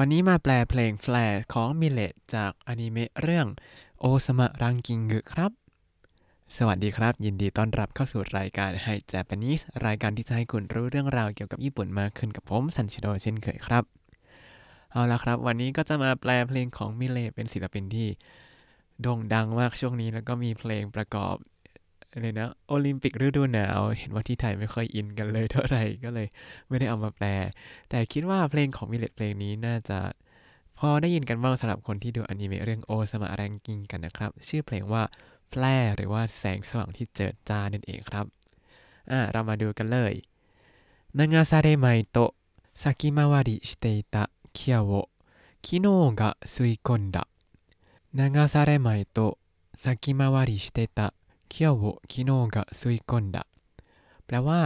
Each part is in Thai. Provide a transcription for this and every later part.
วันนี้มาแปลเพลง Flare ของ milet จากอนิเมะเรื่อง王様ランキングครับ สวัสดีครับ ยินดีต้อนรับเข้าสู่รายการ Hi Japanese รายการที่จะให้คุณรู้เรื่องราวเกี่ยวกับญี่ปุ่นมากขึ้นกับผมซันชิโดเช่นเคยครับ เอาละครับ วันนี้ก็จะมาแปลเพลงของ milet เป็นศิลปินที่โด่งดังมากช่วงนี้แล้วก็มีเพลงประกอบ เลยนะโอลิมปิกฤดูหนาว เห็นว่าที่ไทยไม่ค่อยอินกันเลยเท่าไหร่ก็เลยไม่ได้เอามาแปล แต่คิดว่าเพลงของ milet เพลงนี้น่าจะพอได้ยินกันบ้างสำหรับคนที่ดูอนิเมะเรื่อง王様ランキングนะครับ ชื่อเพลงว่า Flare หรือว่าแสงสว่างที่เจิดจ้านั่นเองครับอ่าเรามาดูกันเลย流されまいと先回りしてた今日を昨日が吸い込んだ 流されまいと先回りしてた 今日をคิโนกะซุยก้นดะแปลว่า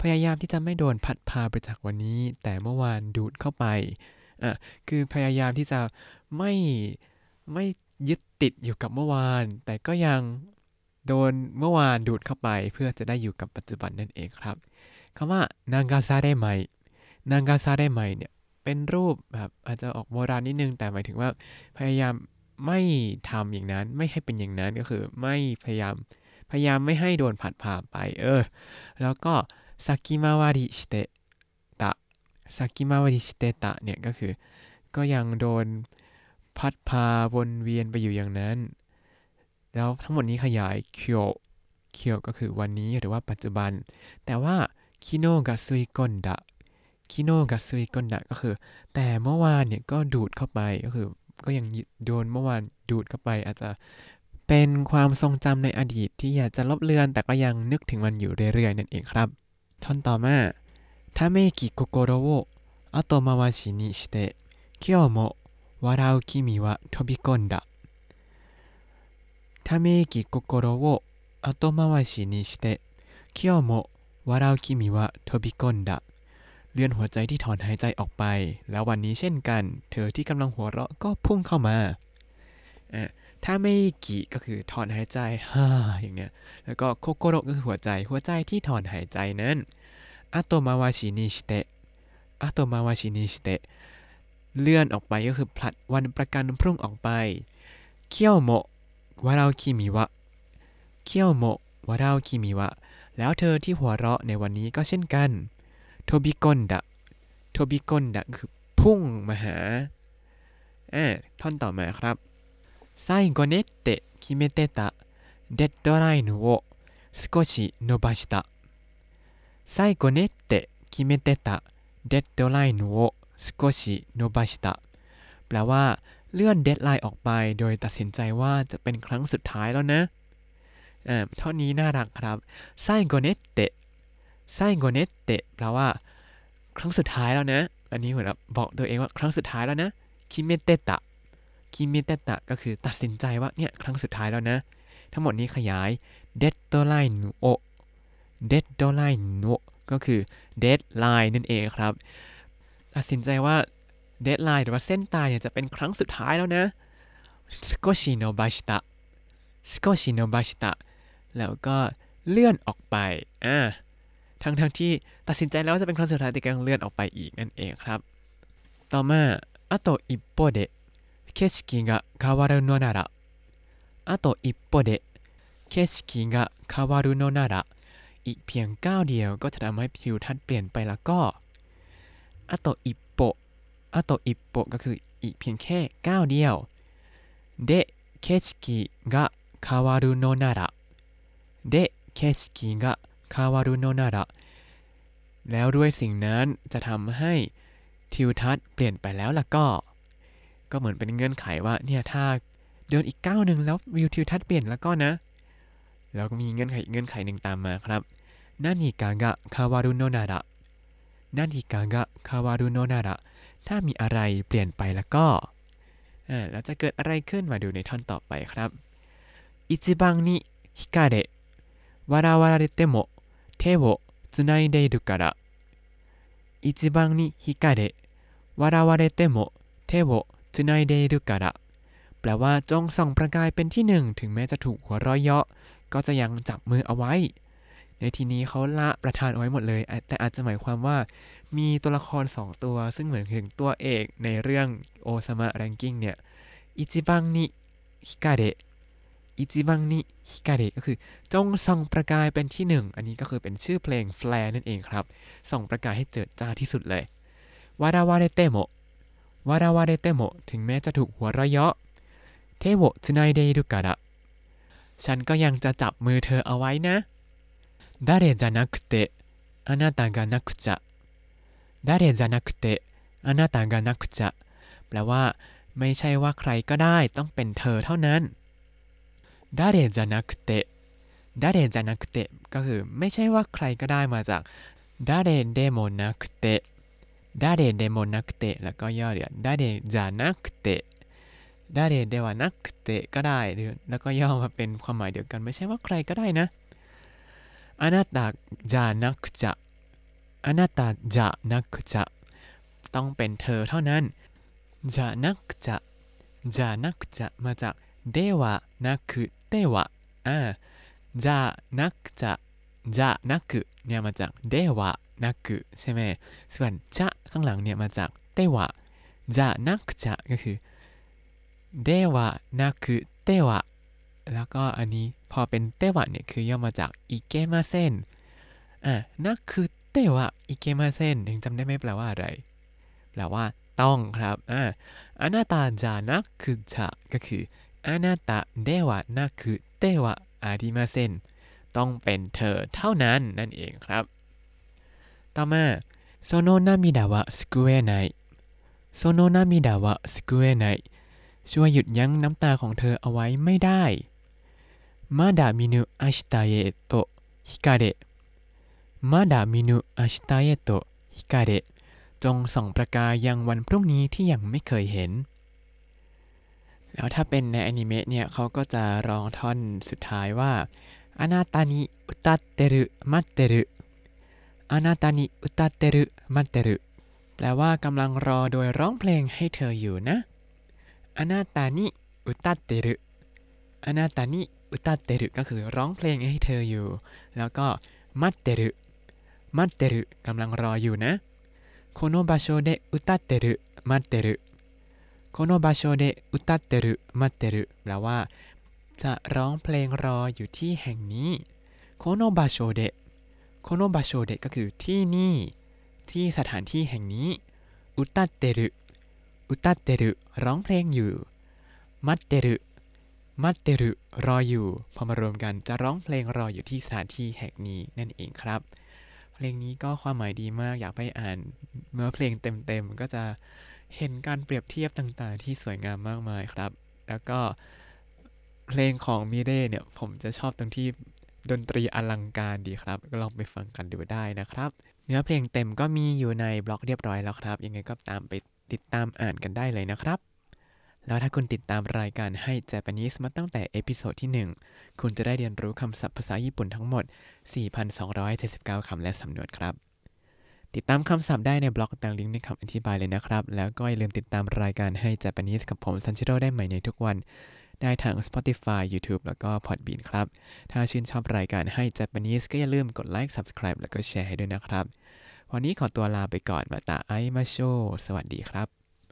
พยายามที่จะไม่โดนพัดพาไปจากวันนี้ แต่เมื่อวานดูดเข้าไปอะคือพยายามที่จะไม่ไม่ยึดติดอยู่กับเมื่อวาน แต่ก็ยังโดนเมื่อวานดูดเข้าไป เพื่อจะได้อยู่กับปัจจุบันนั่นเองครับคำว่านางกาซาได้ไหมนางกาซาได้ไหมเนี่ยเป็นรูปแบบอาจจะออกโบราณนิดนึงแต่หมายถึงว่า พยายามไม่ทำอย่างนั้น ไม่ให้เป็นอย่างนั้นก็คือ ไม่พยายาม พยายามไม่ให้โดนพัดพาไป เออ แล้วก็先回りしてた 先回りしてた เนี่ยก็คือ ก็ยังโดนพัดพาวนเวียนไปอยู่อย่างนั้น แล้วทั้งหมดนี้ขยายเคียวเคียวก็คือวันนี้หรือว่าปัจจุบัน แต่ว่า昨日が吸い込んだ 昨日が吸い込んだ ก็คือ แต่เมื่อวานเนี่ยก็ดูดเข้าไปก็คือ ก็ยังโดนเมื่อวานดูดเข้าไปอาจจะ เป็นความทรงจำในอดีตที่อยากจะลบเลือน แต่ก็ยังนึกถึงมันอยู่เรื่อยๆ นั่นเองครับ ท่อนต่อมาため息心を後回しにして今日も笑う君は飛び込んだ ため息心を後回しにして今日もวาราอุคิมิวะทบิกอนดะเลื่อนหัวใจที่ถอนหายใจออกไป แล้ววันนี้เช่นกัน เธอที่กำลังหัวเราะก็พุ่งเข้ามาอะ ため息 ก็คือถอนหายใจฮ่าอย่างเนี้ย แล้วก็โคโกโรก็คือหัวใจ หัวใจที่ถอนหายใจนั้น後回しにして 後回しにして เลื่อนออกไปก็คือผลัดวันประกันพรุ่งออกไป เคี่ยวโมะวาราคิมิวะ เคี่ยวโมะวาราคิมิวะ แล้วเธอที่หัวเราะในวันนี้ก็เช่นกัน โทบิกอนดะ โทบิกอนดะคือพุ่งมาหาอ่าท่อนต่อมาครับ 最後ねって決めてたデッドラインを少し伸ばした最後ねって決めてたデッドラインを少し伸ばしたแปลว่าเลื่อนเดดไลน์ออกไป โดยตัดสินใจว่าจะเป็นครั้งสุดท้ายแล้วนะอ่าเท่านี้น่ารักครับไซโกเนตเตะไซโกเนตเตะแปลว่า ครั้งสุดท้ายแล้วนะ อันนี้เหมือนบอกตัวเองว่าครั้งสุดท้ายแล้วนะคิเมเตตะ คิมิเตตะก็คือตัดสินใจว่าเนี่ยครั้งสุดท้ายแล้วนะ ทั้งหมดนี้ขยายデッドラインをデッドラインをก็คือ deadline นั่นเองครับ ตัดสินใจว่าเดตไลน์หรือว่าเส้นตายเนี่ยจะเป็นครั้งสุดท้ายแล้วนะสกอชิโนบาชิตะสกอชิโนบาชิตะแล้วก็เลื่อนออกไป อ่า ทั้งทั้งที่ตัดสินใจแล้วจะเป็นครั้งสุดท้ายแต่ก็ยังเลื่อนออกไปอีกนั่นเองครับ ต่อมา อัโตอิปโปเด 景色が変わるのならあと一歩で景色が変わるのならอีกเพียงก้าวเดียวก็จะทำให้ทิวทัศน์เปลี่ยนไปแล้วก็อะโตอิปโปอะโตอิปโปก็คืออีกเพียงแค่ก้าวเดียวเดเคชิกิกะคาวารุโนนาระเดเคชิกิกะคาวารุโนนาระแล้วด้วยสิ่งนั้นจะทำให้ทิวทัศน์เปลี่ยนไปแล้วล่ะก็ ก็เหมือนเป็นเงื่อนไขว่าเนี่ยถ้าเดินอีกก้าวหนึ่งแล้ววิวทิวทัศน์เปลี่ยนแล้วก็นะแล้วก็มีเงื่อนไขเงื่อนไขหนึ่งตามมาครับนานิกากะคาวารุโนนาระนานิกากะคาวารุโนนาระถ้ามีอะไรเปลี่ยนไปแล้วก็อ่าแล้วจะเกิดอะไรขึ้นมาดูในท่อนต่อไปครับอิจิบังนิฮิกาเระวาราวาระเตโมเทโวつないでいるから一番に光れ笑われても手を จุนไนเดดุกะระแปลว่าจงส่องประกายเป็นที่หนึ่ง ถึงแม้จะถูกหัวร้อยเยาะ ก็จะยังจับมือเอาไว้ ในที่นี้เขาละประธานเอาไว้หมดเลย แต่อาจจะหมายความว่า มีตัวละครสองตัว ซึ่งเหมือนถึงตัวเอกในเรื่องโอซามะแรงกิ้งเนี่ยอิจิบังนิฮิกาเดะอิจิบังนิฮิกาเดะก็คือ จงส่องประกายเป็นที่หนึ่ง อันนี้ก็คือเป็นชื่อเพลงแฟลนั่นเองครับ ส่องประกายให้เจิดจ้าที่สุดเลยวาราวาเดเตโม วาระวาเรเโมถึงแม้จะถูกหัวเราะเยาะเทโวทนายเดรุกะระฉันก็ยังจะจับมือเธอเอาไว้นะดาเรจานักเตะอานาตากานักจะดาเรจานักเตะอานาตากานักจะแปลว่า ไม่ใช่ว่าใครก็ได้ต้องเป็นเธอเท่านั้นดาเรจานักเตะดาเรจานักเตะก็คือไม่ใช่ว่าใครก็ได้มาจาก誰でもなくて 誰でもなくてแล้วก็ย่อเหลืไดาเดจานักเตะไดาเดเดวานักเตะก็ได้แล้วก็ย่อมาเป็นความหมายเดียวกัน ไม่ใช่ว่าใครก็ได้นะあなたじゃなくちゃあなたじゃなくちゃต้องเป็นเธอเท่านั้นじゃなくちゃじゃなくちゃมาจากではなくてはอ่าจานักจะจานักเนี่ยมาจากเดวะ นักใช่ไหมส่วนจะข้างหลังเนี่ยมาจากเตวะจะนักจะก็คือเดวะนักเตวะแล้วก็อันนี้พอเป็นเตวะเนี่ยคือย่อมาจากอิเกมาเซนอะนั่นคือเตวะอิเกมาเซนยังจำได้ไหมแปลว่าอะไร แปลว่าต้องครับอ่าอนาตาจานักคือจะก็คืออนาตาเดวะนักคือเตวะอาริมาเซนต้องเป็นเธอเท่านั้นนั่นเองครับ ต่อมาโซโนนามิดาวะสกุเอไนโซโนนามิดาวะสกุเอไนช่วยหยุดยั้งน้ำตาของเธอเอาไว้ไม่ได้まだ見ぬ明日へと光れまだ見ぬ明日へと光れจงส่องประกายยังวันพรุ่งนี้ที่ยังไม่เคยเห็น แล้วถ้าเป็นในอนิเมะเนี่ยเขาก็จะร้องท่อนสุดท้ายว่าอานาตานิอุตเตรุมัตเตรุ อานาตานิอุตเตรุมัตเตรุแปลว่ากำลังรอโดยร้องเพลงให้เธออยู่นะอานาตานิอุตเตรุอานาตานิอุตเตรุก็คือร้องเพลงให้เธออยู่ แล้วก็มัตเตรุมัตเตรุกำลังรออยู่นะโคโนบาโชเดอุตเตรุมัตเตรุโคโนบาโชเดอุตเตรุมัตเตรุแปลว่า จะร้องเพลงรออยู่ที่แห่งนี้โคโนบาโชเด โคโนบาโชเดก็คือที่นี่ ที่สถานที่แห่งนี้อุตเตรุอุตเตรุร้องเพลงอยู่ มัตเตรุมัตเตรุรออยู่ พอมารวมกันจะร้องเพลงรออยู่ที่สถานที่แห่งนี้นั่นเองครับ เพลงนี้ก็ความหมายดีมากอยากไปอ่านเมื่อเพลงเต็มๆก็จะเห็นการเปรียบเทียบต่างๆ ที่สวยงามมากมายครับ แล้วก็เพลงของมิเร่เนี่ยผมจะชอบตรงที่ ดนตรีอลังการดีครับ ก็ลองไปฟังกันดูได้นะครับ เนื้อเพลงเต็มก็มีอยู่ในบล็อกเรียบร้อยแล้วครับ ยังไงก็ตามไปติดตามอ่านกันได้เลยนะครับ แล้วถ้าคุณติดตามรายการให้ Japanese มาตั้งแต่เอพิโซดที่ 1 คุณจะได้เรียนรู้คำศัพท์ภาษาญี่ปุ่นทั้งหมด 4,279 คำและสำนวนครับ ติดตามคำศัพท์ได้ในบล็อกตามลิงก์ในคำอธิบายเลยนะครับ แล้วก็อย่าลืมติดตามรายการให้ Japanese กับผมซันชิโร่ได้ใหม่ในทุกวัน ได้ทาง Spotify YouTube แล้วก็ Podbean ครับ ถ้าชื่นชอบรายการให้ Japanese ก็อย่าลืมกดไลค์ Subscribe แล้วก็แชร์ให้ด้วยนะครับ วันนี้ขอตัวลาไปก่อนมาตาไอมาโช สวัสดีครับ